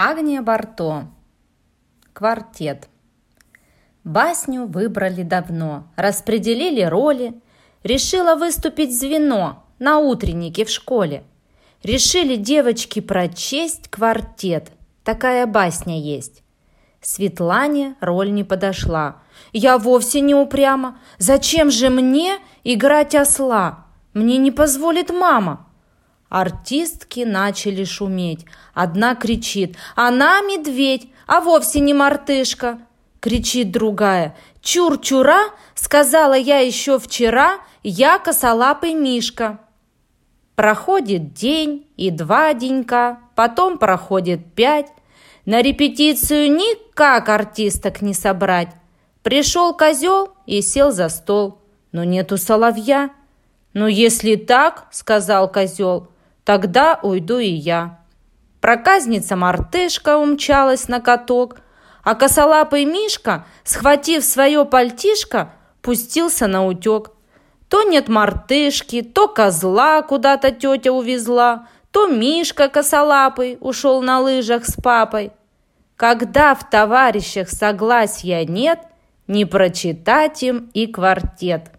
Агния Барто. Квартет. Басню выбрали давно, распределили роли. Решила выступить звено на утреннике в школе. Решили девочки прочесть квартет. Такая басня есть. Светлане роль не подошла. Я вовсе не упряма. Зачем же мне играть осла? Мне не позволит мама. Артистки начали шуметь. Одна кричит «Она медведь, а вовсе не мартышка!» Кричит другая «Чур-чура!» Сказала я еще вчера «Я косолапый Мишка!» Проходит день и два денька, потом проходит пять. На репетицию никак артисток не собрать. Пришел козел и сел за стол, но нету соловья. «Ну, если так, — сказал козел, — Тогда уйду и я. Проказница-мартышка умчалась на каток, а косолапый Мишка, схватив свое пальтишко, пустился на утек. То нет мартышки, то козла куда-то тетя увезла, то Мишка косолапый ушел на лыжах с папой. Когда в товарищах согласия нет, не прочитать им и квартет –